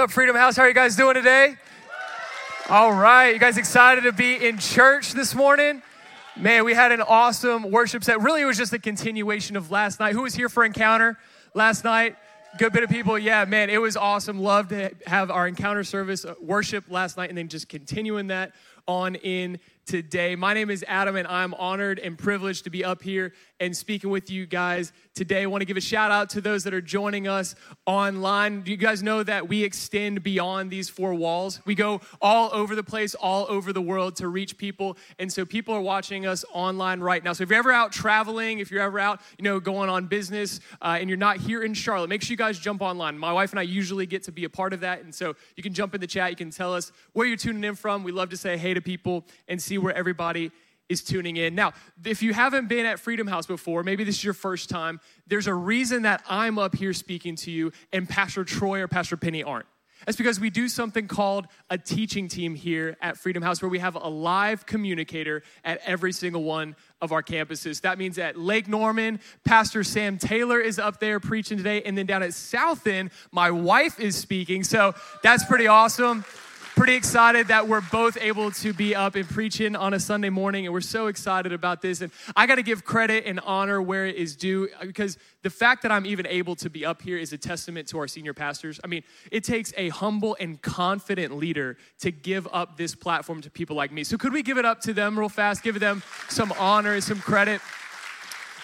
Up, Freedom House? How are you guys doing today? All right, you guys excited to be in church this morning? Man, we had an awesome worship set. Really, it was just a continuation of last night. Who was here for Encounter last night? Good bit of people. Yeah, man, it was awesome. Loved to have our Encounter service uh, worship last night and then just continuing that on in today. My name is Adam, and I'm honored and privileged to be up here and speaking with you guys today. I want to give a shout out to those that are joining us online. Do you guys know that we extend beyond these four walls? We go all over the place, all over the world to reach people. And so people are watching us online right now. So if you're ever out traveling, if you're ever out, you know, going on business, uh, and you're not here in Charlotte, make sure you guys jump online. My wife and I usually get to be a part of that. And so you can jump in the chat, you can tell us where you're tuning in from. We love to say hey to people and see where everybody is tuning in. Now, if you haven't been at Freedom House before, maybe this is your first time, there's a reason that I'm up here speaking to you and Pastor Troy or Pastor Penny aren't. That's because we do something called a teaching team here at Freedom House where we have a live communicator at every single one of our campuses. That means at Lake Norman, Pastor Sam Taylor is up there preaching today. And then down at South End, my wife is speaking. So that's pretty awesome pretty excited that we're both able to be up and preaching on a Sunday morning, and we're so excited about this. And I got to give credit and honor where it is due because the fact that I'm even able to be up here is a testament to our senior pastors. I mean, it takes a humble and confident leader to give up this platform to people like me. So, could we give it up to them real fast? Give them some honor and some credit.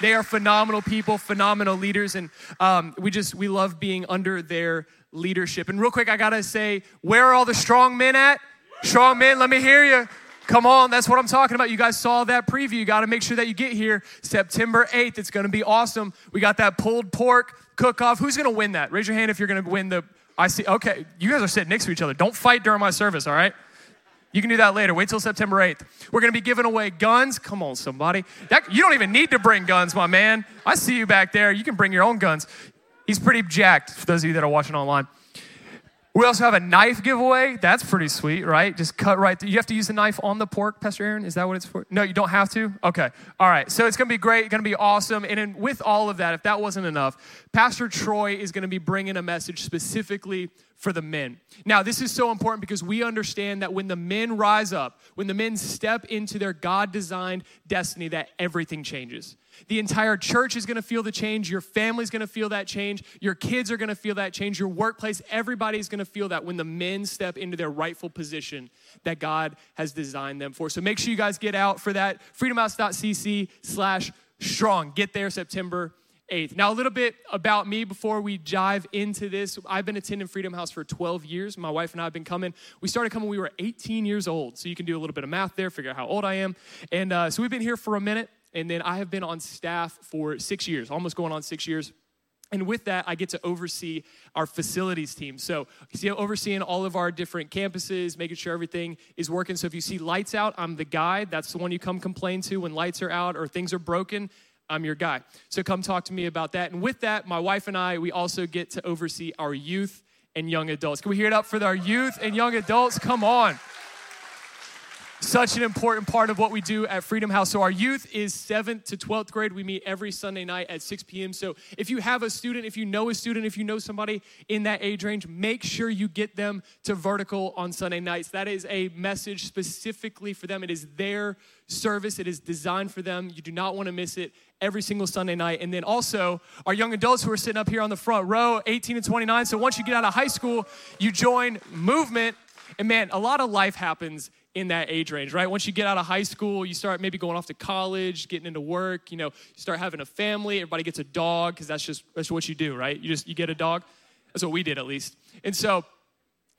They are phenomenal people, phenomenal leaders, and um, we just we love being under their leadership. And real quick, I gotta say, where are all the strong men at? Strong men, let me hear you. Come on, that's what I'm talking about. You guys saw that preview. You got to make sure that you get here September 8th. It's going to be awesome. We got that pulled pork cook off. Who's going to win that? Raise your hand if you're going to win the. I see. Okay, you guys are sitting next to each other. Don't fight during my service, all right? You can do that later. Wait till September 8th. We're going to be giving away guns. Come on, somebody. That, you don't even need to bring guns, my man. I see you back there. You can bring your own guns. He's pretty jacked, for those of you that are watching online. We also have a knife giveaway. That's pretty sweet, right? Just cut right through. You have to use the knife on the pork, Pastor Aaron? Is that what it's for? No, you don't have to? Okay. All right. So it's going to be great, going to be awesome. And then with all of that, if that wasn't enough, Pastor Troy is going to be bringing a message specifically for the men. Now, this is so important because we understand that when the men rise up, when the men step into their God designed destiny, that everything changes. The entire church is going to feel the change. Your family's going to feel that change. Your kids are going to feel that change. Your workplace, everybody's going to feel that when the men step into their rightful position that God has designed them for. So make sure you guys get out for that. freedomhouse.cc slash strong. Get there September 8th. Now, a little bit about me before we dive into this. I've been attending Freedom House for 12 years. My wife and I have been coming. We started coming when we were 18 years old. So you can do a little bit of math there, figure out how old I am. And uh, so we've been here for a minute. And then I have been on staff for six years, almost going on six years. And with that, I get to oversee our facilities team. So, see, overseeing all of our different campuses, making sure everything is working. So, if you see lights out, I'm the guy. That's the one you come complain to when lights are out or things are broken. I'm your guy. So come talk to me about that. And with that, my wife and I, we also get to oversee our youth and young adults. Can we hear it up for our youth and young adults? Come on. Such an important part of what we do at Freedom House. So, our youth is 7th to 12th grade. We meet every Sunday night at 6 p.m. So, if you have a student, if you know a student, if you know somebody in that age range, make sure you get them to vertical on Sunday nights. That is a message specifically for them. It is their service, it is designed for them. You do not want to miss it every single Sunday night. And then also, our young adults who are sitting up here on the front row, 18 and 29. So, once you get out of high school, you join movement. And man, a lot of life happens in that age range, right? Once you get out of high school, you start maybe going off to college, getting into work, you know, you start having a family, everybody gets a dog because that's just that's what you do, right? You just you get a dog. That's what we did at least. And so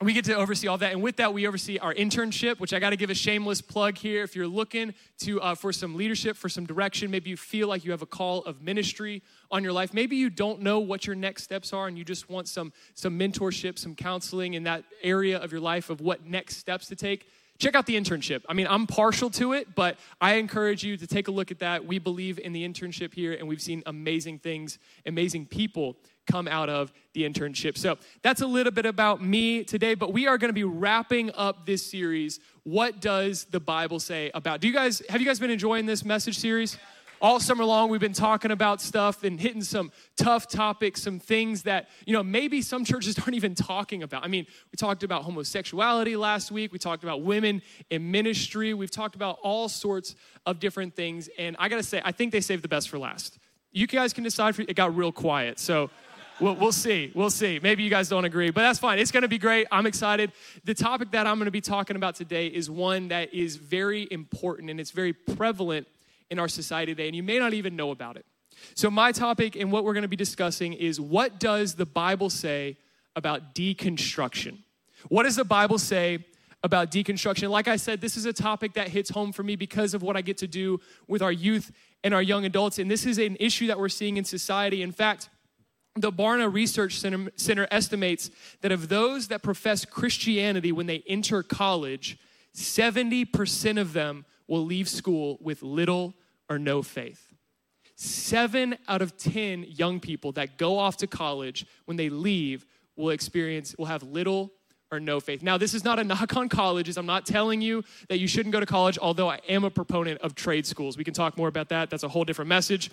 we get to oversee all that and with that we oversee our internship which i got to give a shameless plug here if you're looking to uh, for some leadership for some direction maybe you feel like you have a call of ministry on your life maybe you don't know what your next steps are and you just want some some mentorship some counseling in that area of your life of what next steps to take check out the internship. I mean, I'm partial to it, but I encourage you to take a look at that. We believe in the internship here, and we've seen amazing things, amazing people come out of the internship. So that's a little bit about me today, but we are going to be wrapping up this series. What does the Bible say about? Do you guys have you guys been enjoying this message series? All summer long we've been talking about stuff and hitting some tough topics, some things that, you know, maybe some churches aren't even talking about. I mean, we talked about homosexuality last week, we talked about women in ministry, we've talked about all sorts of different things. And I gotta say, I think they saved the best for last. You guys can decide for it got real quiet. So We'll, we'll, see. We'll see. Maybe you guys don't agree, but that's fine. It's going to be great. I'm excited. The topic that I'm going to be talking about today is one that is very important and it's very prevalent in our society today, and you may not even know about it. So, my topic and what we're going to be discussing is what does the Bible say about deconstruction? What does the Bible say about deconstruction? Like I said, this is a topic that hits home for me because of what I get to do with our youth and our young adults, and this is an issue that we're seeing in society. In fact, the Barna Research Center, Center, estimates that of those that profess Christianity when they enter college, 70% of them will leave school with little or no faith. Seven out of 10 young people that go off to college, when they leave, will experience, will have little or no faith. Now, this is not a knock on colleges. I'm not telling you that you shouldn't go to college, although I am a proponent of trade schools. We can talk more about that. That's a whole different message.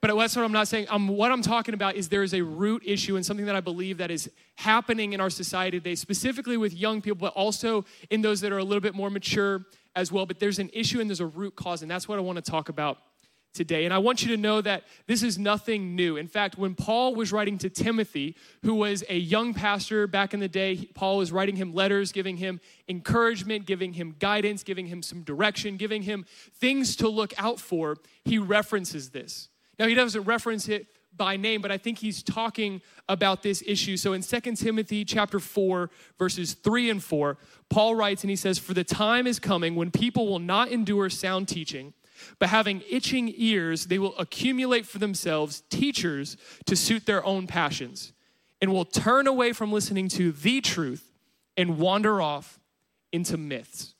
But that's what I'm not saying. Um, what I'm talking about is there is a root issue and something that I believe that is happening in our society today, specifically with young people, but also in those that are a little bit more mature as well. But there's an issue and there's a root cause, and that's what I want to talk about today. And I want you to know that this is nothing new. In fact, when Paul was writing to Timothy, who was a young pastor back in the day, Paul was writing him letters, giving him encouragement, giving him guidance, giving him some direction, giving him things to look out for. He references this. Now, he doesn't reference it by name, but I think he's talking about this issue. So in 2 Timothy chapter 4, verses 3 and 4, Paul writes and he says, For the time is coming when people will not endure sound teaching, but having itching ears, they will accumulate for themselves teachers to suit their own passions, and will turn away from listening to the truth and wander off into myths.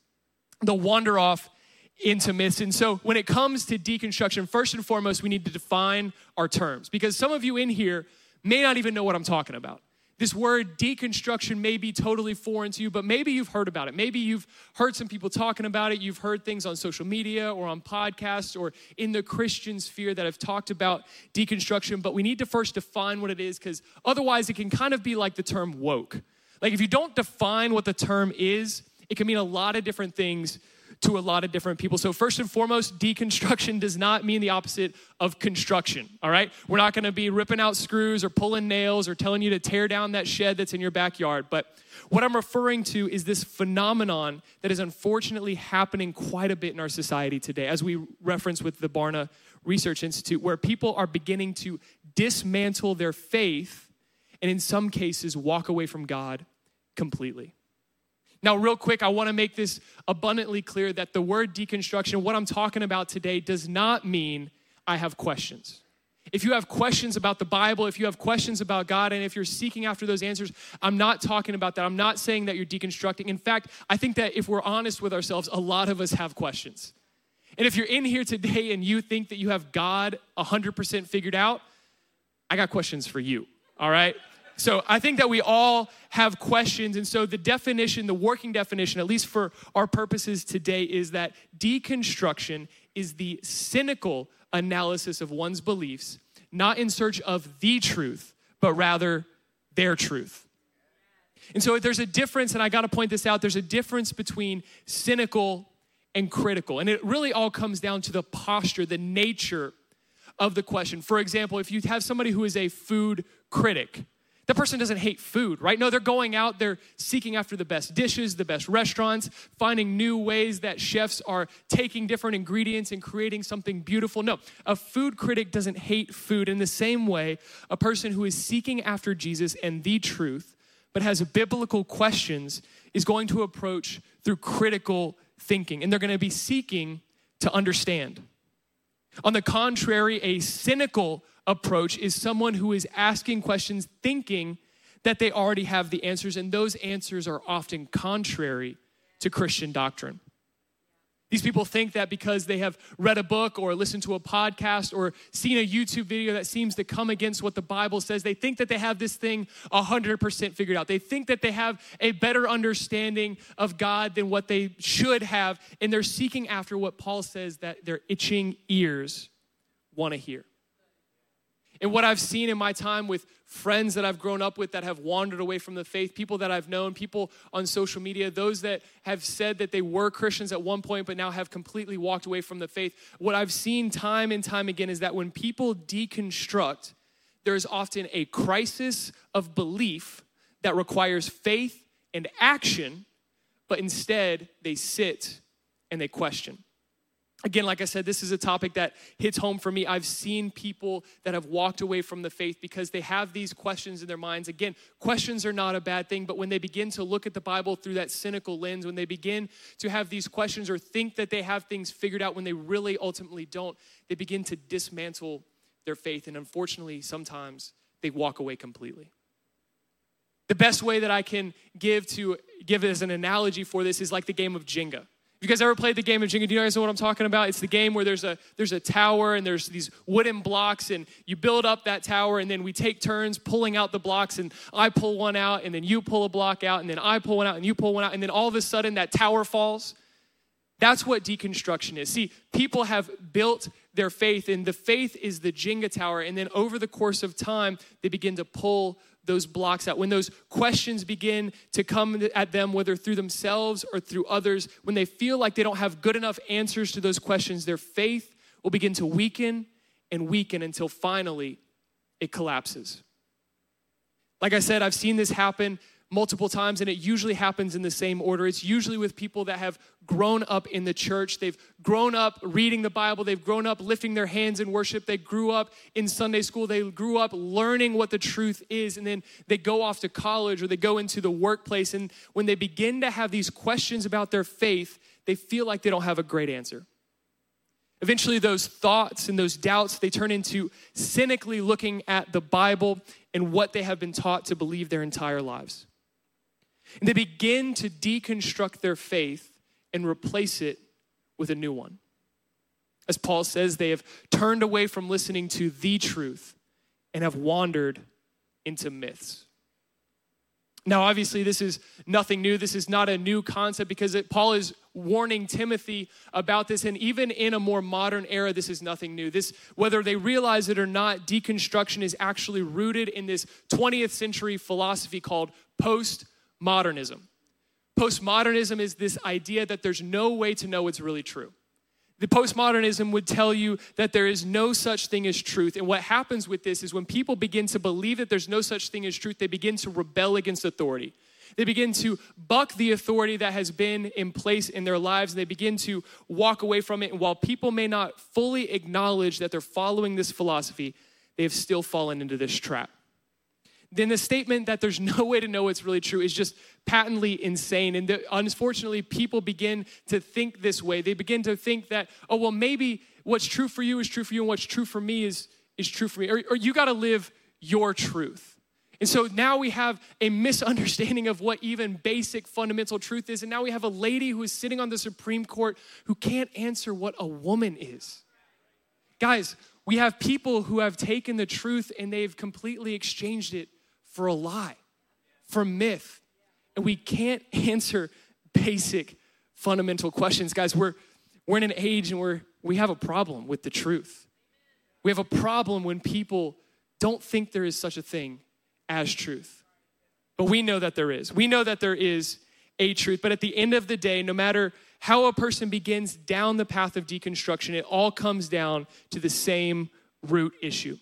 The wander off into myths. And so when it comes to deconstruction, first and foremost, we need to define our terms because some of you in here may not even know what I'm talking about. This word deconstruction may be totally foreign to you, but maybe you've heard about it. Maybe you've heard some people talking about it. You've heard things on social media or on podcasts or in the Christian sphere that have talked about deconstruction. But we need to first define what it is because otherwise it can kind of be like the term woke. Like if you don't define what the term is, it can mean a lot of different things to a lot of different people. So, first and foremost, deconstruction does not mean the opposite of construction, all right? We're not gonna be ripping out screws or pulling nails or telling you to tear down that shed that's in your backyard. But what I'm referring to is this phenomenon that is unfortunately happening quite a bit in our society today, as we reference with the Barna Research Institute, where people are beginning to dismantle their faith and, in some cases, walk away from God completely. Now, real quick, I want to make this abundantly clear that the word deconstruction, what I'm talking about today, does not mean I have questions. If you have questions about the Bible, if you have questions about God, and if you're seeking after those answers, I'm not talking about that. I'm not saying that you're deconstructing. In fact, I think that if we're honest with ourselves, a lot of us have questions. And if you're in here today and you think that you have God 100% figured out, I got questions for you, all right? So I think that we all have questions. And so the definition, the working definition, at least for our purposes today, is that deconstruction is the cynical analysis of one's beliefs, not in search of the truth, but rather their truth. And so there's a difference, and I gotta point this out there's a difference between cynical and critical. And it really all comes down to the posture, the nature of the question. For example, if you have somebody who is a food critic, that person doesn't hate food, right? No, they're going out, they're seeking after the best dishes, the best restaurants, finding new ways that chefs are taking different ingredients and creating something beautiful. No, a food critic doesn't hate food. In the same way, a person who is seeking after Jesus and the truth, but has biblical questions, is going to approach through critical thinking, and they're going to be seeking to understand. On the contrary, a cynical approach is someone who is asking questions thinking that they already have the answers, and those answers are often contrary to Christian doctrine. These people think that because they have read a book or listened to a podcast or seen a YouTube video that seems to come against what the Bible says, they think that they have this thing 100% figured out. They think that they have a better understanding of God than what they should have, and they're seeking after what Paul says that their itching ears want to hear. And what I've seen in my time with friends that I've grown up with that have wandered away from the faith, people that I've known, people on social media, those that have said that they were Christians at one point but now have completely walked away from the faith. What I've seen time and time again is that when people deconstruct, there is often a crisis of belief that requires faith and action, but instead they sit and they question. Again, like I said, this is a topic that hits home for me. I've seen people that have walked away from the faith because they have these questions in their minds. Again, questions are not a bad thing, but when they begin to look at the Bible through that cynical lens, when they begin to have these questions or think that they have things figured out when they really ultimately don't, they begin to dismantle their faith. And unfortunately, sometimes they walk away completely. The best way that I can give to give as an analogy for this is like the game of Jenga. You guys ever played the game of Jenga? Do you guys know what I'm talking about? It's the game where there's a there's a tower and there's these wooden blocks and you build up that tower and then we take turns pulling out the blocks and I pull one out and then you pull a block out and then I pull one out and you pull one out and then all of a sudden that tower falls. That's what deconstruction is. See, people have built their faith and the faith is the Jenga tower and then over the course of time they begin to pull those blocks out, when those questions begin to come at them, whether through themselves or through others, when they feel like they don't have good enough answers to those questions, their faith will begin to weaken and weaken until finally it collapses. Like I said, I've seen this happen multiple times, and it usually happens in the same order. It's usually with people that have grown up in the church. They've grown up reading the Bible. They've grown up lifting their hands in worship. They grew up in Sunday school. They grew up learning what the truth is. And then they go off to college or they go into the workplace. And when they begin to have these questions about their faith, they feel like they don't have a great answer. Eventually, those thoughts and those doubts, they turn into cynically looking at the Bible and what they have been taught to believe their entire lives. And they begin to deconstruct their faith and replace it with a new one. As Paul says, they have turned away from listening to the truth and have wandered into myths. Now, obviously, this is nothing new. This is not a new concept because it, Paul is warning Timothy about this. And even in a more modern era, this is nothing new. This, whether they realize it or not, deconstruction is actually rooted in this 20th century philosophy called post modernism. Postmodernism is this idea that there's no way to know what's really true. The postmodernism would tell you that there is no such thing as truth. And what happens with this is when people begin to believe that there's no such thing as truth, they begin to rebel against authority. They begin to buck the authority that has been in place in their lives, and they begin to walk away from it. And while people may not fully acknowledge that they're following this philosophy, they have still fallen into this trap then the statement that there's no way to know what's really true is just patently insane. And the, unfortunately, people begin to think this way. They begin to think that, oh, well, maybe what's true for you is true for you, and what's true for me is, is true for me. Or, or you got to live your truth. And so now we have a misunderstanding of what even basic fundamental truth is. And now we have a lady who is sitting on the Supreme Court who can't answer what a woman is. Guys, we have people who have taken the truth and they've completely exchanged it for a lie, for myth. And we can't answer basic fundamental questions. Guys, we're, we're in an age and we're, we have a problem with the truth. We have a problem when people don't think there is such a thing as truth. But we know that there is. We know that there is a truth. But at the end of the day, no matter how a person begins down the path of deconstruction, it all comes down to the same root issue.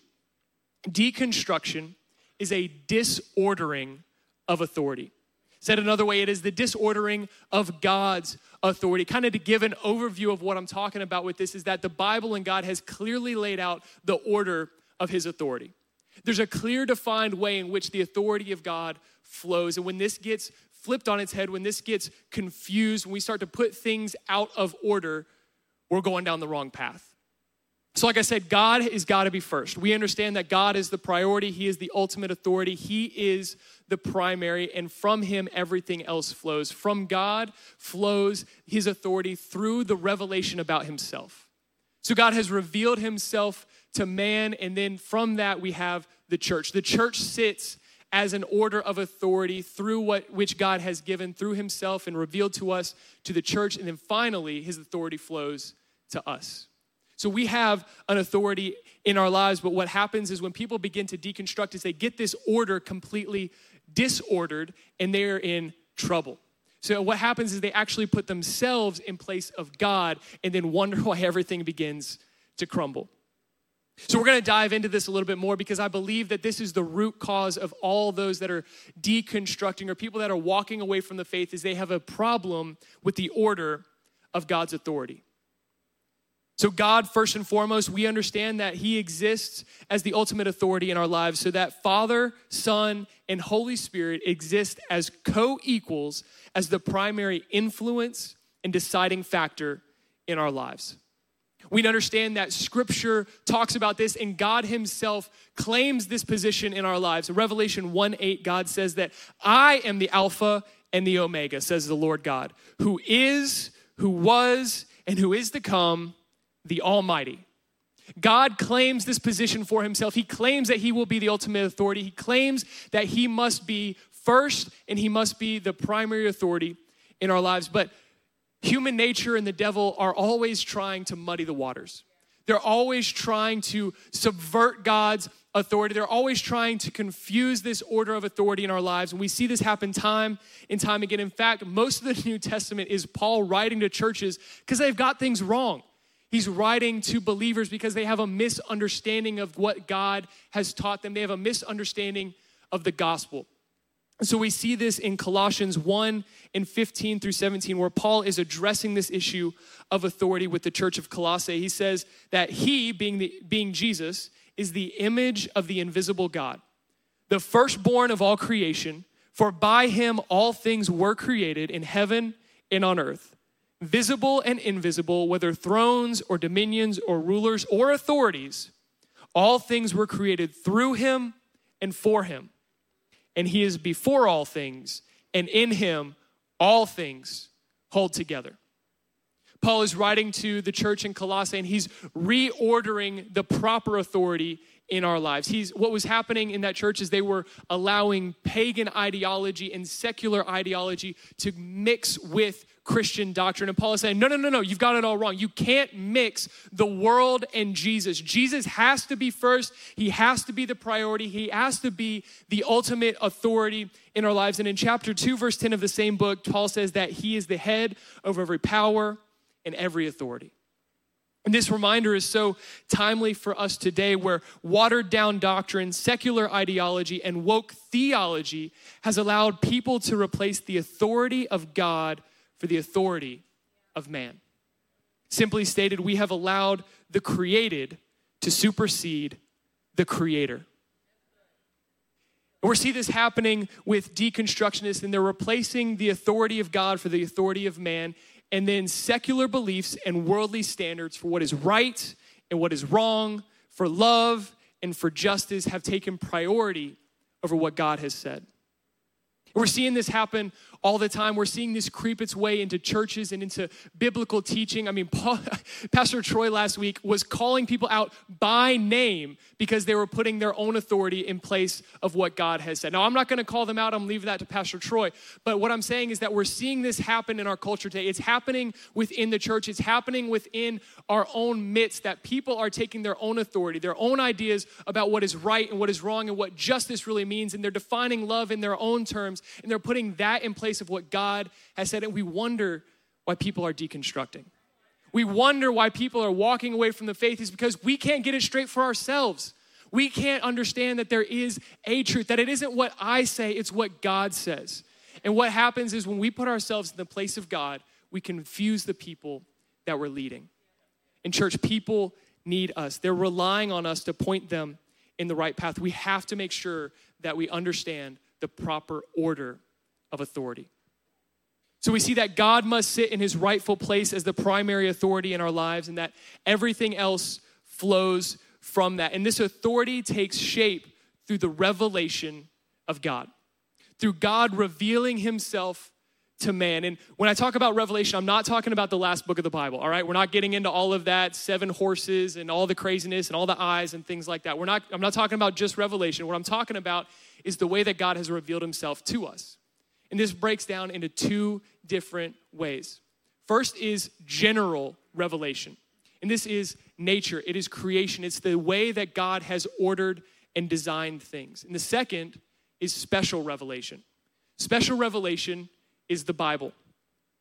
Deconstruction is a disordering of authority. Said another way, it is the disordering of God's authority. Kind of to give an overview of what I'm talking about with this, is that the Bible and God has clearly laid out the order of his authority. There's a clear, defined way in which the authority of God flows. And when this gets flipped on its head, when this gets confused, when we start to put things out of order, we're going down the wrong path. So, like I said, God has got to be first. We understand that God is the priority, He is the ultimate authority, He is the primary, and from Him, everything else flows. From God flows His authority through the revelation about Himself. So, God has revealed Himself to man, and then from that, we have the church. The church sits as an order of authority through what which God has given through himself and revealed to us to the church and then finally his authority flows to us. So we have an authority in our lives, but what happens is when people begin to deconstruct is they get this order completely disordered and they're in trouble. So what happens is they actually put themselves in place of God and then wonder why everything begins to crumble. So, we're going to dive into this a little bit more because I believe that this is the root cause of all those that are deconstructing or people that are walking away from the faith is they have a problem with the order of God's authority. So, God, first and foremost, we understand that He exists as the ultimate authority in our lives, so that Father, Son, and Holy Spirit exist as co equals, as the primary influence and deciding factor in our lives. We understand that Scripture talks about this, and God Himself claims this position in our lives. Revelation 1 8, God says that I am the Alpha and the Omega, says the Lord God, who is, who was, and who is to come the Almighty. God claims this position for himself. He claims that he will be the ultimate authority. He claims that he must be first and he must be the primary authority in our lives. But human nature and the devil are always trying to muddy the waters. They're always trying to subvert God's authority. They're always trying to confuse this order of authority in our lives. And we see this happen time and time again. In fact, most of the New Testament is Paul writing to churches because they've got things wrong. He's writing to believers because they have a misunderstanding of what God has taught them. They have a misunderstanding of the gospel. So we see this in Colossians 1 and 15 through 17, where Paul is addressing this issue of authority with the church of Colossae. He says that he, being, the, being Jesus, is the image of the invisible God, the firstborn of all creation, for by him all things were created in heaven and on earth visible and invisible, whether thrones or dominions or rulers or authorities, all things were created through him and for him. And he is before all things, and in him all things hold together. Paul is writing to the church in Colossae and he's reordering the proper authority in our lives. He's what was happening in that church is they were allowing pagan ideology and secular ideology to mix with Christian doctrine. And Paul is saying, no, no, no, no, you've got it all wrong. You can't mix the world and Jesus. Jesus has to be first, He has to be the priority, He has to be the ultimate authority in our lives. And in chapter 2, verse 10 of the same book, Paul says that He is the head over every power and every authority. And this reminder is so timely for us today, where watered down doctrine, secular ideology, and woke theology has allowed people to replace the authority of God for the authority of man. Simply stated, we have allowed the created to supersede the creator. And we see this happening with deconstructionists, and they're replacing the authority of God for the authority of man, and then secular beliefs and worldly standards for what is right and what is wrong, for love and for justice have taken priority over what God has said. We're seeing this happen all the time. We're seeing this creep its way into churches and into biblical teaching. I mean, Paul, Pastor Troy last week was calling people out by name because they were putting their own authority in place of what God has said. Now, I'm not going to call them out. I'm leaving that to Pastor Troy. But what I'm saying is that we're seeing this happen in our culture today. It's happening within the church. It's happening within our own midst that people are taking their own authority, their own ideas about what is right and what is wrong and what justice really means, and they're defining love in their own terms, and they're putting that in place place of what God has said, and we wonder why people are deconstructing. We wonder why people are walking away from the faith is because we can't get it straight for ourselves. We can't understand that there is a truth, that it isn't what I say, it's what God says. And what happens is when we put ourselves in the place of God, we confuse the people that we're leading. In church, people need us. They're relying on us to point them in the right path. We have to make sure that we understand the proper order of authority. So we see that God must sit in his rightful place as the primary authority in our lives and that everything else flows from that. And this authority takes shape through the revelation of God, through God revealing himself to man. And when I talk about revelation, I'm not talking about the last book of the Bible, all right? We're not getting into all of that, seven horses and all the craziness and all the eyes and things like that. We're not I'm not talking about just revelation. What I'm talking about is the way that God has revealed himself to us. And this breaks down into two different ways. First is general revelation. And this is nature, it is creation, it's the way that God has ordered and designed things. And the second is special revelation. Special revelation is the Bible.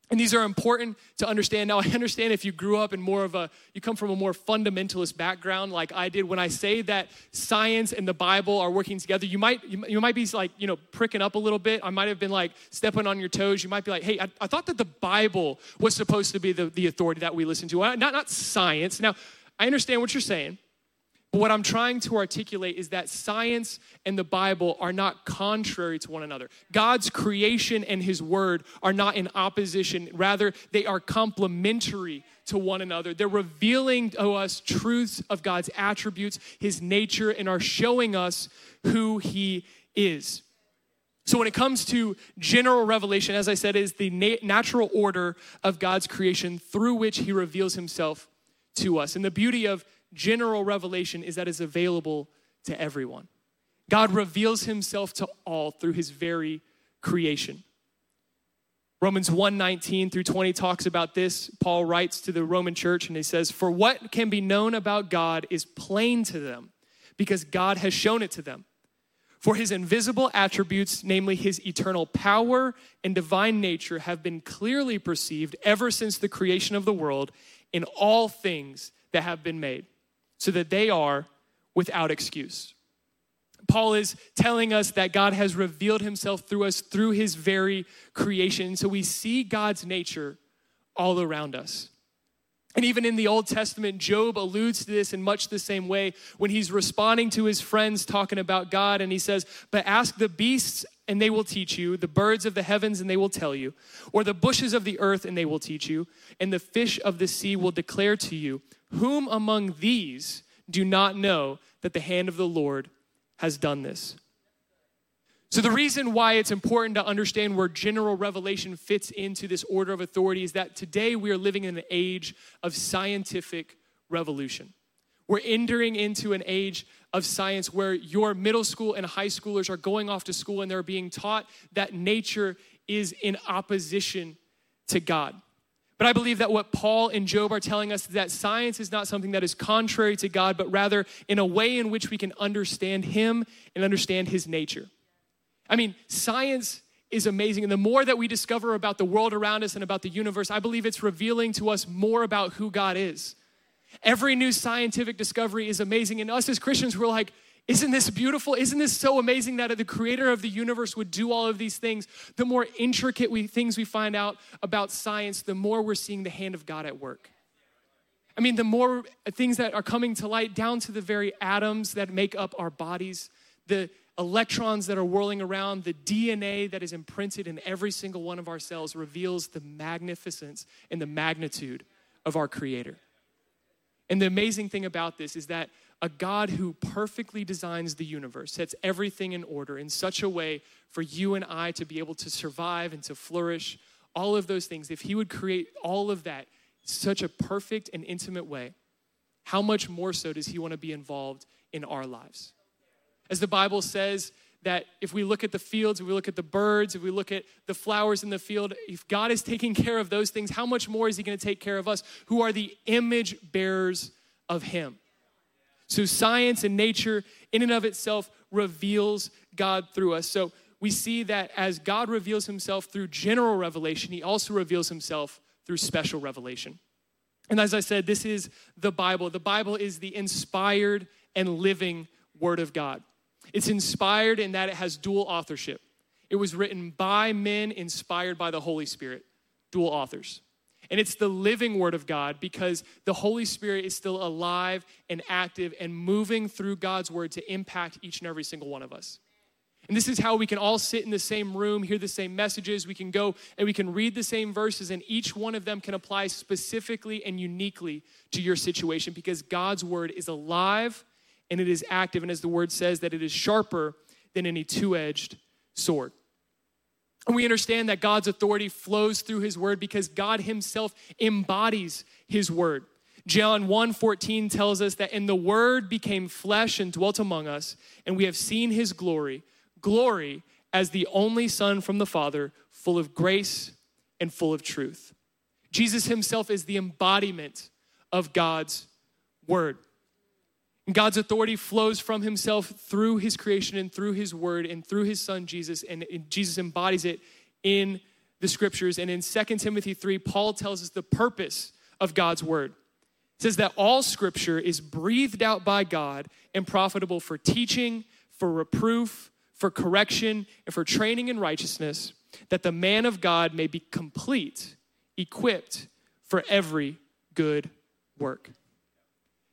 And these are important to understand. Now, I understand if you grew up in more of a, you come from a more fundamentalist background like I did. When I say that science and the Bible are working together, you might, you, might be like, you know, pricking up a little bit. I might have been like stepping on your toes. You might be like, hey, I, I thought that the Bible was supposed to be the, the authority that we listen to, uh, not, not science. Now, I understand what you're saying. But what I'm trying to articulate is that science and the Bible are not contrary to one another. God's creation and His Word are not in opposition, rather, they are complementary to one another. They're revealing to us truths of God's attributes, His nature, and are showing us who He is. So, when it comes to general revelation, as I said, is the natural order of God's creation through which He reveals Himself to us. And the beauty of general revelation is that it's available to everyone. God reveals himself to all through his very creation. Romans 1 19 through 20 talks about this. Paul writes to the Roman church and he says, For what can be known about God is plain to them because God has shown it to them. For his invisible attributes, namely his eternal power and divine nature, have been clearly perceived ever since the creation of the world in all things that have been made so that they are without excuse. Paul is telling us that God has revealed himself through us through his very creation. So we see God's nature all around us. And even in the Old Testament, Job alludes to this in much the same way when he's responding to his friends talking about God. And he says, But ask the beasts, and they will teach you, the birds of the heavens, and they will tell you, or the bushes of the earth, and they will teach you, and the fish of the sea will declare to you. Whom among these do not know that the hand of the Lord has done this? So, the reason why it's important to understand where general revelation fits into this order of authority is that today we are living in an age of scientific revolution. We're entering into an age of science where your middle school and high schoolers are going off to school and they're being taught that nature is in opposition to God. But I believe that what Paul and Job are telling us is that science is not something that is contrary to God, but rather in a way in which we can understand Him and understand His nature. I mean, science is amazing. And the more that we discover about the world around us and about the universe, I believe it's revealing to us more about who God is. Every new scientific discovery is amazing. And us as Christians, we're like, isn't this beautiful? Isn't this so amazing that the creator of the universe would do all of these things? The more intricate we, things we find out about science, the more we're seeing the hand of God at work. I mean, the more things that are coming to light, down to the very atoms that make up our bodies, the electrons that are whirling around, the DNA that is imprinted in every single one of our cells reveals the magnificence and the magnitude of our Creator. And the amazing thing about this is that a God who perfectly designs the universe, sets everything in order in such a way for you and I to be able to survive and to flourish, all of those things, if He would create all of that such a perfect and intimate way, how much more so does He want to be involved in our lives? As the Bible says, that if we look at the fields, if we look at the birds, if we look at the flowers in the field, if God is taking care of those things, how much more is He going to take care of us who are the image bearers of Him? So, science and nature, in and of itself, reveals God through us. So, we see that as God reveals himself through general revelation, he also reveals himself through special revelation. And as I said, this is the Bible. The Bible is the inspired and living Word of God. It's inspired in that it has dual authorship. It was written by men inspired by the Holy Spirit, dual authors. And it's the living word of God because the Holy Spirit is still alive and active and moving through God's word to impact each and every single one of us. And this is how we can all sit in the same room, hear the same messages. We can go and we can read the same verses, and each one of them can apply specifically and uniquely to your situation because God's word is alive and it is active. And as the word says, that it is sharper than any two edged sword. We understand that God's authority flows through his word because God himself embodies his word. John 1:14 tells us that and the word became flesh and dwelt among us and we have seen his glory glory as the only son from the father full of grace and full of truth. Jesus himself is the embodiment of God's word. And God's authority flows from himself through his creation and through his word and through his son Jesus and Jesus embodies it in the scriptures and in 2 Timothy 3 Paul tells us the purpose of God's word says that all scripture is breathed out by God and profitable for teaching, for reproof, for correction, and for training in righteousness, that the man of God may be complete, equipped for every good work.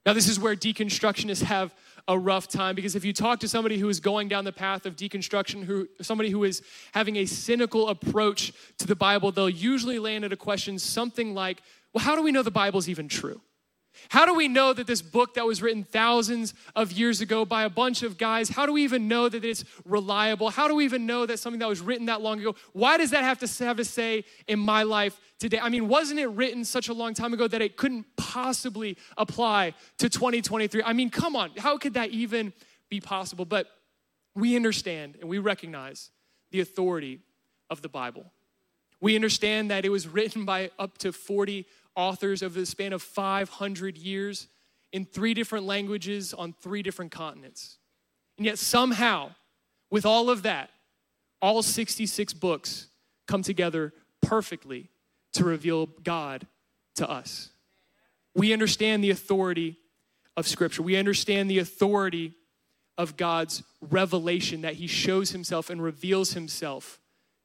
Now, this is where deconstructionists have a rough time because if you talk to somebody who is going down the path of deconstruction, who somebody who is having a cynical approach to the Bible, they'll usually land at a question something like, Well, how do we know the Bible's even true? How do we know that this book that was written thousands of years ago by a bunch of guys, how do we even know that it's reliable? How do we even know that something that was written that long ago, why does that have to have a say in my life today? I mean, wasn't it written such a long time ago that it couldn't possibly apply to 2023? I mean, come on, how could that even be possible? But we understand and we recognize the authority of the Bible. We understand that it was written by up to 40 authors over the span of 500 years in three different languages on three different continents. And yet, somehow, with all of that, all 66 books come together perfectly to reveal God to us. We understand the authority of Scripture, we understand the authority of God's revelation that He shows Himself and reveals Himself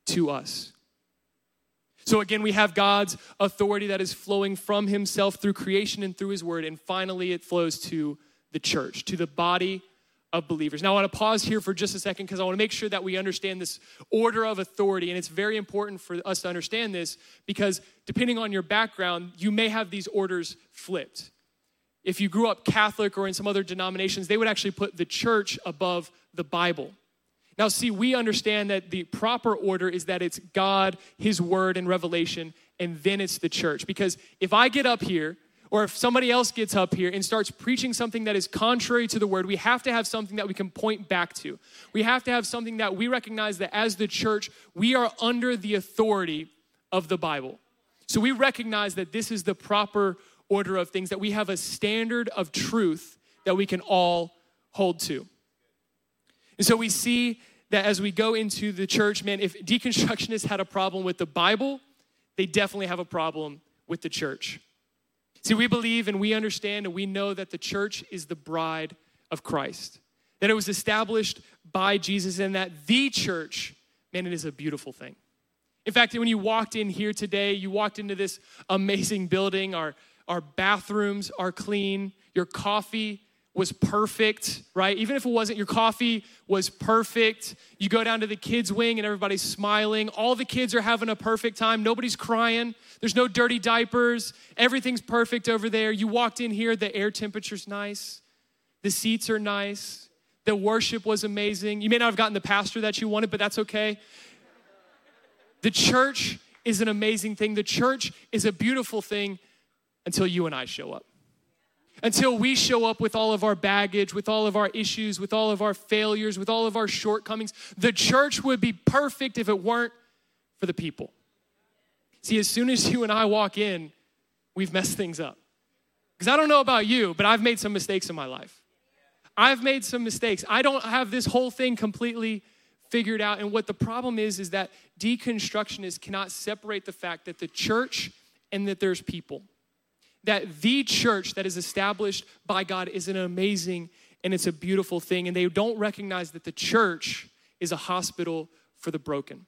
to us. So again, we have God's authority that is flowing from himself through creation and through his word. And finally, it flows to the church, to the body of believers. Now, I want to pause here for just a second because I want to make sure that we understand this order of authority. And it's very important for us to understand this because depending on your background, you may have these orders flipped. If you grew up Catholic or in some other denominations, they would actually put the church above the Bible. Now, see, we understand that the proper order is that it's God, His Word, and Revelation, and then it's the church. Because if I get up here, or if somebody else gets up here and starts preaching something that is contrary to the word, we have to have something that we can point back to. We have to have something that we recognize that as the church, we are under the authority of the Bible. So we recognize that this is the proper order of things, that we have a standard of truth that we can all hold to. And so we see that as we go into the church, man, if deconstructionists had a problem with the Bible, they definitely have a problem with the church. See, we believe and we understand and we know that the church is the bride of Christ, that it was established by Jesus, and that the church, man, it is a beautiful thing. In fact, when you walked in here today, you walked into this amazing building. Our, our bathrooms are clean, your coffee was perfect, right? Even if it wasn't, your coffee was perfect. You go down to the kids' wing and everybody's smiling. All the kids are having a perfect time. Nobody's crying. There's no dirty diapers. Everything's perfect over there. You walked in here, the air temperature's nice, the seats are nice, the worship was amazing. You may not have gotten the pastor that you wanted, but that's okay. The church is an amazing thing. The church is a beautiful thing until you and I show up until we show up with all of our baggage, with all of our issues, with all of our failures, with all of our shortcomings. The church would be perfect if it weren't for the people. See, as soon as you and I walk in, we've messed things up. Because I don't know about you, but I've made some mistakes in my life. I've made some mistakes. I don't have this whole thing completely figured out. And what the problem is, is that deconstructionists cannot separate the fact that the church and that there's people that the church that is established by God is an amazing and it's a beautiful thing. And they don't recognize that the church is a hospital for the broken.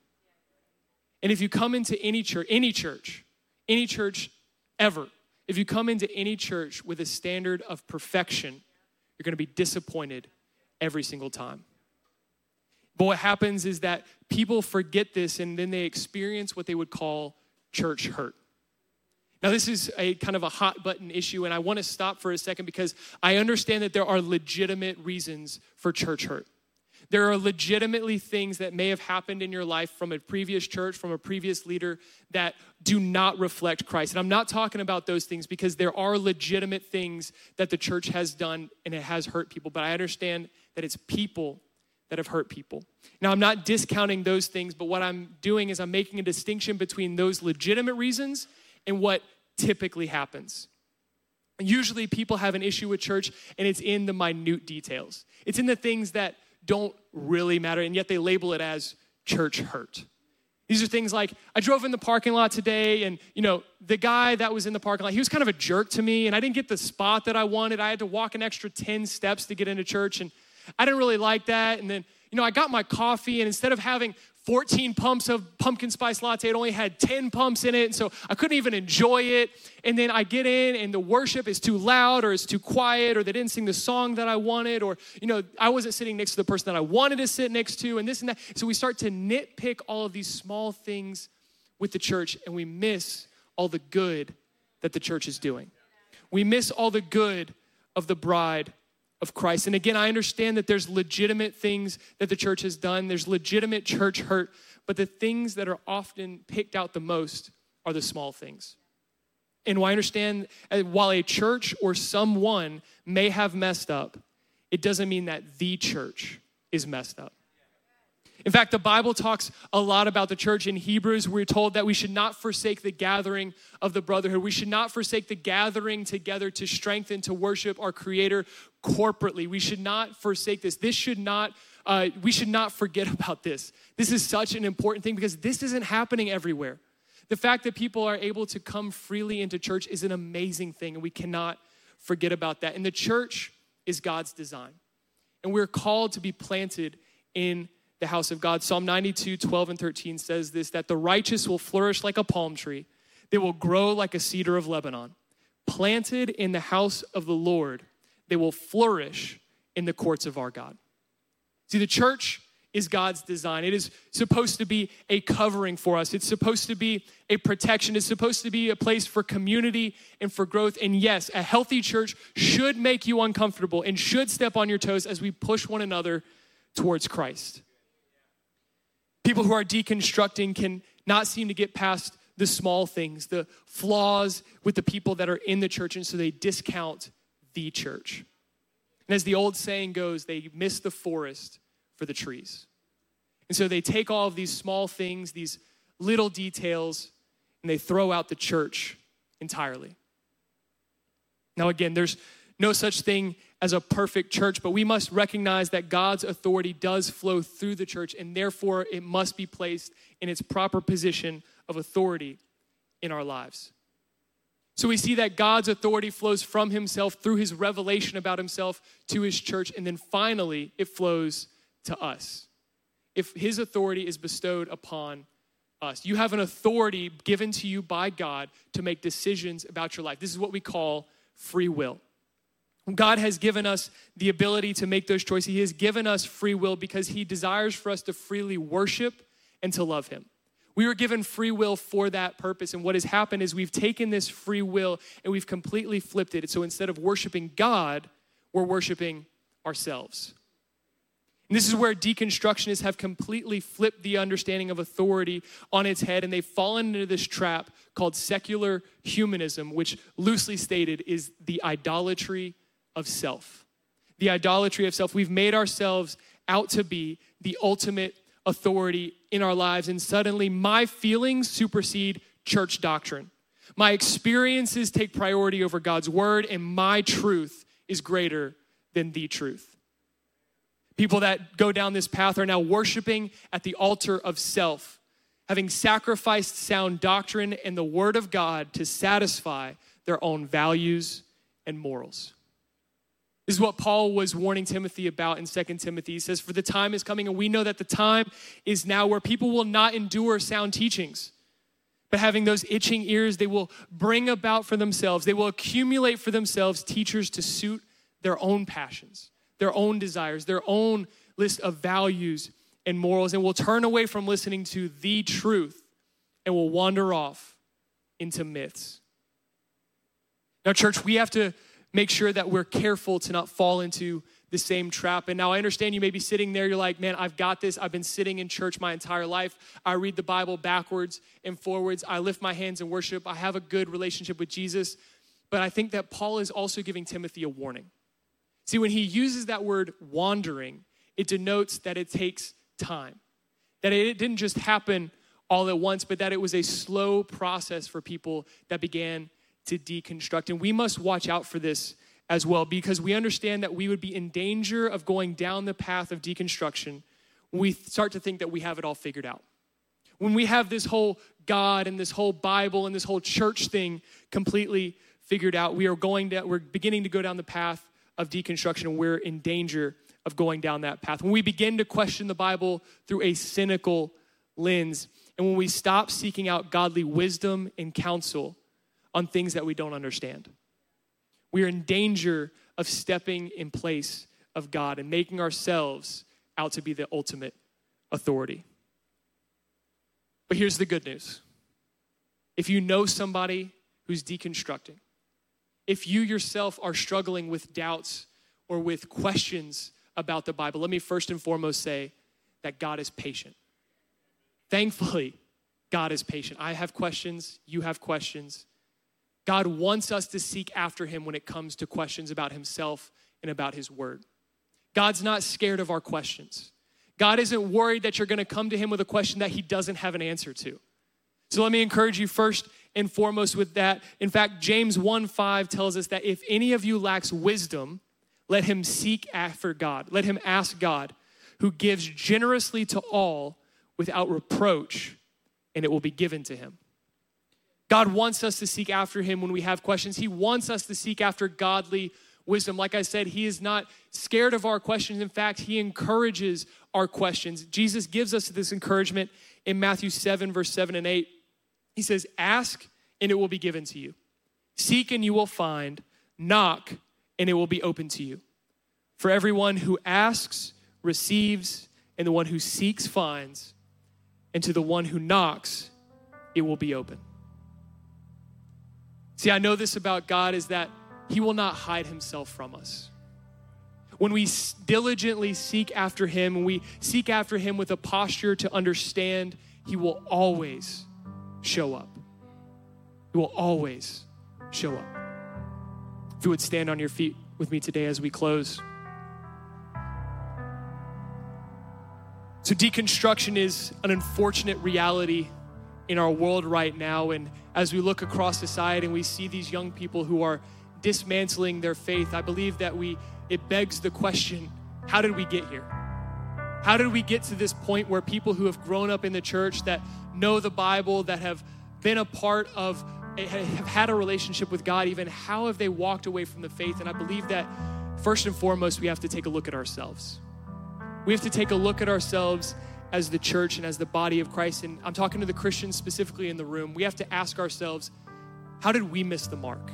And if you come into any church, any church, any church ever, if you come into any church with a standard of perfection, you're going to be disappointed every single time. But what happens is that people forget this and then they experience what they would call church hurt. Now, this is a kind of a hot button issue, and I want to stop for a second because I understand that there are legitimate reasons for church hurt. There are legitimately things that may have happened in your life from a previous church, from a previous leader that do not reflect Christ. And I'm not talking about those things because there are legitimate things that the church has done and it has hurt people, but I understand that it's people that have hurt people. Now, I'm not discounting those things, but what I'm doing is I'm making a distinction between those legitimate reasons and what typically happens. Usually, people have an issue with church, and it's in the minute details. It's in the things that don't really matter, and yet they label it as church hurt. These are things like I drove in the parking lot today, and you know, the guy that was in the parking lot, he was kind of a jerk to me, and I didn't get the spot that I wanted. I had to walk an extra 10 steps to get into church, and I didn't really like that. And then, you know, I got my coffee, and instead of having 14 pumps of pumpkin spice latte. It only had 10 pumps in it, and so I couldn't even enjoy it. And then I get in, and the worship is too loud, or it's too quiet, or they didn't sing the song that I wanted, or you know, I wasn't sitting next to the person that I wanted to sit next to, and this and that. So we start to nitpick all of these small things with the church, and we miss all the good that the church is doing. We miss all the good of the bride of Christ. And again, I understand that there's legitimate things that the church has done, there's legitimate church hurt, but the things that are often picked out the most are the small things. And I understand uh, while a church or someone may have messed up, it doesn't mean that the church is messed up. In fact, the Bible talks a lot about the church. In Hebrews, we're told that we should not forsake the gathering of the brotherhood. We should not forsake the gathering together to strengthen, to worship our Creator corporately. We should not forsake this. This should not, uh, we should not forget about this. This is such an important thing because this isn't happening everywhere. The fact that people are able to come freely into church is an amazing thing, and we cannot forget about that. And the church is God's design. And we're called to be planted in the house of God. Psalm 92, 12 and 13 says this that the righteous will flourish like a palm tree, they will grow like a cedar of Lebanon. Planted in the house of the Lord, they will flourish in the courts of our God. See, the church is God's design. It is supposed to be a covering for us. It's supposed to be a protection. It's supposed to be a place for community and for growth. And yes, a healthy church should make you uncomfortable and should step on your toes as we push one another towards Christ. People who are deconstructing can not seem to get past the small things, the flaws with the people that are in the church, and so they discount the church. And as the old saying goes, they miss the forest for the trees. And so they take all of these small things, these little details, and they throw out the church entirely. Now, again, there's no such thing as a perfect church, but we must recognize that God's authority does flow through the church, and therefore it must be placed in its proper position of authority in our lives. So we see that God's authority flows from himself through his revelation about himself to his church, and then finally it flows to us. If his authority is bestowed upon us, you have an authority given to you by God to make decisions about your life. This is what we call free will. God has given us the ability to make those choices. He has given us free will because He desires for us to freely worship and to love Him. We were given free will for that purpose. And what has happened is we've taken this free will and we've completely flipped it. So instead of worshiping God, we're worshiping ourselves. And this is where deconstructionists have completely flipped the understanding of authority on its head, and they've fallen into this trap called secular humanism, which loosely stated is the idolatry of self. The idolatry of self. We've made ourselves out to be the ultimate authority in our lives, and suddenly my feelings supersede church doctrine. My experiences take priority over God's word, and my truth is greater than the truth. People that go down this path are now worshiping at the altar of self, having sacrificed sound doctrine and the word of God to satisfy their own values and morals. This is what Paul was warning Timothy about in 2 Timothy. He says, For the time is coming, and we know that the time is now where people will not endure sound teachings, but having those itching ears, they will bring about for themselves, they will accumulate for themselves teachers to suit their own passions, their own desires, their own list of values and morals, and we'll turn away from listening to the truth and we'll wander off into myths. Now, church, we have to make sure that we're careful to not fall into the same trap. And now I understand you may be sitting there, you're like, man, I've got this. I've been sitting in church my entire life. I read the Bible backwards and forwards. I lift my hands in worship. I have a good relationship with Jesus. But I think that Paul is also giving Timothy a warning. See, when he uses that word wandering, it denotes that it takes time, that it didn't just happen all at once, but that it was a slow process for people that began to deconstruct. And we must watch out for this as well because we understand that we would be in danger of going down the path of deconstruction when we start to think that we have it all figured out. When we have this whole God and this whole Bible and this whole church thing completely figured out, we are going to, we're beginning to go down the path of deconstruction and we're in danger of going down that path. When we begin to question the Bible through a cynical lens, and when we stop seeking out godly wisdom and counsel on things that we don't understand, we are in danger of stepping in place of God and making ourselves out to be the ultimate authority. But here's the good news if you know somebody who's deconstructing, if you yourself are struggling with doubts or with questions about the Bible, let me first and foremost say that God is patient. Thankfully, God is patient. I have questions, you have questions. God wants us to seek after Him when it comes to questions about Himself and about His Word. God's not scared of our questions. God isn't worried that you're going to come to Him with a question that He doesn't have an answer to. So let me encourage you first and foremost with that. In fact, James 1 5 tells us that if any of you lacks wisdom, let him seek after God. Let him ask God, who gives generously to all without reproach, and it will be given to him. God wants us to seek after him when we have questions. He wants us to seek after godly wisdom. Like I said, he is not scared of our questions. In fact, he encourages our questions. Jesus gives us this encouragement in Matthew 7, verse 7 and 8. He says, Ask and it will be given to you. Seek and you will find. Knock and it will be open to you. For everyone who asks receives, and the one who seeks finds, and to the one who knocks it will be open. See, I know this about God is that He will not hide Himself from us. When we diligently seek after Him, when we seek after Him with a posture to understand, He will always show up. He will always show up. If you would stand on your feet with me today as we close. So, deconstruction is an unfortunate reality in our world right now. And as we look across society and we see these young people who are dismantling their faith, I believe that we it begs the question, how did we get here? How did we get to this point where people who have grown up in the church that know the Bible, that have been a part of, eh, have had a relationship with God, even how have they walked away from the faith? And I believe that first and foremost, we have to take a look at ourselves. We have to take a look at ourselves as the church and as the body of Christ. And I'm talking to the Christians specifically in the room. We have to ask ourselves, how did we miss the mark?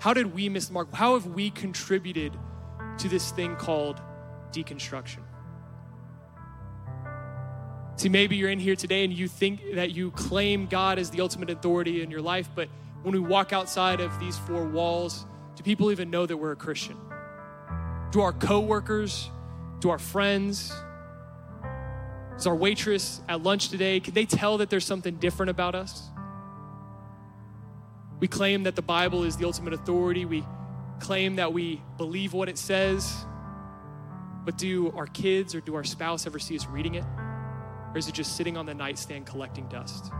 How did we miss the mark? How have we contributed to this thing called deconstruction? See, maybe you're in here today and you think that you claim God as the ultimate authority in your life, but when we walk outside of these four walls, do people even know that we're a Christian? Do our coworkers, do our friends, is our waitress at lunch today, can they tell that there's something different about us? We claim that the Bible is the ultimate authority. We claim that we believe what it says. But do our kids or do our spouse ever see us reading it? Or is it just sitting on the nightstand collecting dust?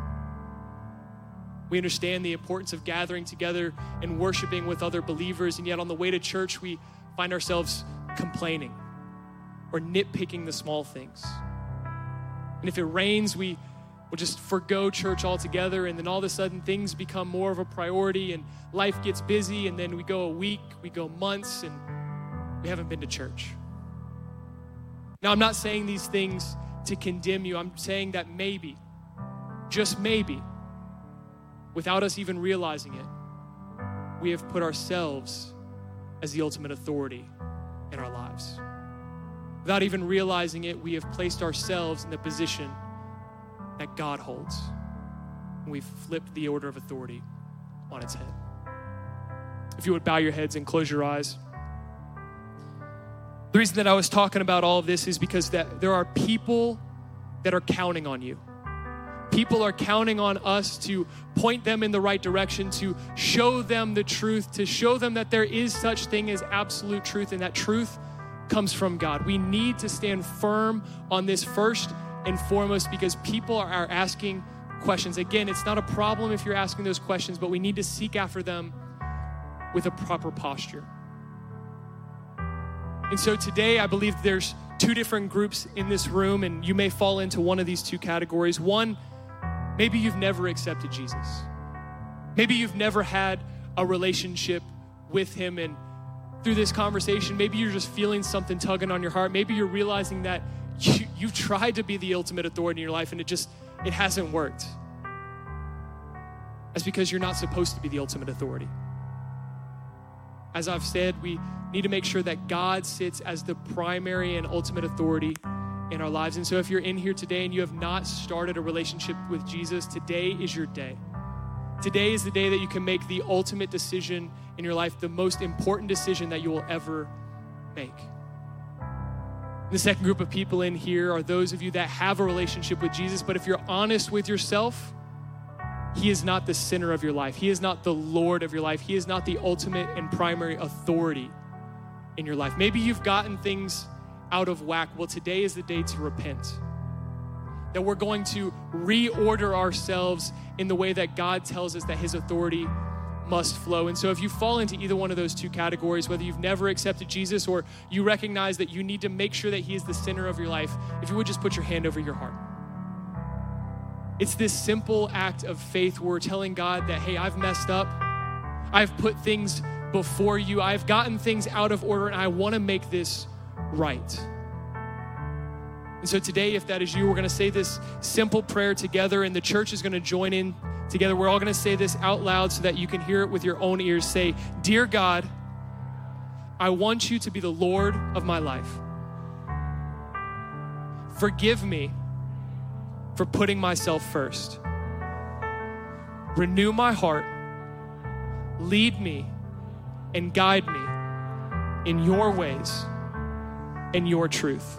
We understand the importance of gathering together and worshiping with other believers, and yet on the way to church, we find ourselves complaining or nitpicking the small things. And if it rains, we will just forego church altogether, and then all of a sudden things become more of a priority, and life gets busy, and then we go a week, we go months, and we haven't been to church. Now, I'm not saying these things to condemn you. I'm saying that maybe, just maybe, without us even realizing it, we have put ourselves as the ultimate authority in our lives. Without even realizing it, we have placed ourselves in the position that God holds. And we've flipped the order of authority on its head. If you would bow your heads and close your eyes. The reason that I was talking about all of this is because that there are people that are counting on you. People are counting on us to point them in the right direction, to show them the truth, to show them that there is such thing as absolute truth and that truth comes from God. We need to stand firm on this first and foremost because people are asking questions. Again, it's not a problem if you're asking those questions, but we need to seek after them with a proper posture. And so today, I believe there's two different groups in this room, and you may fall into one of these two categories. One, maybe you've never accepted Jesus. Maybe you've never had a relationship with Him, and through this conversation, maybe you're just feeling something tugging on your heart. Maybe you're realizing that you, you've tried to be the ultimate authority in your life, and it just it hasn't worked. That's because you're not supposed to be the ultimate authority. As I've said, we need to make sure that God sits as the primary and ultimate authority in our lives. And so, if you're in here today and you have not started a relationship with Jesus, today is your day. Today is the day that you can make the ultimate decision in your life, the most important decision that you will ever make. The second group of people in here are those of you that have a relationship with Jesus, but if you're honest with yourself, he is not the center of your life. He is not the Lord of your life. He is not the ultimate and primary authority in your life. Maybe you've gotten things out of whack. Well, today is the day to repent. That we're going to reorder ourselves in the way that God tells us that His authority must flow. And so, if you fall into either one of those two categories, whether you've never accepted Jesus or you recognize that you need to make sure that He is the center of your life, if you would just put your hand over your heart. It's this simple act of faith where we're telling God that, hey, I've messed up. I've put things before you. I've gotten things out of order and I want to make this right. And so today, if that is you, we're going to say this simple prayer together, and the church is going to join in together. We're all going to say this out loud so that you can hear it with your own ears. Say, Dear God, I want you to be the Lord of my life. Forgive me for putting myself first. Renew my heart. Lead me and guide me in your ways and your truth.